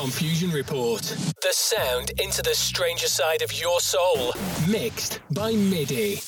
Confusion Report. The sound into the stranger side of your soul. Mixed by MIDI.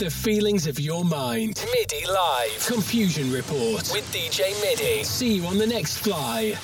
The feelings of your mind. MIDI Live. Confusion Report with DJ MIDI. See you on the next fly.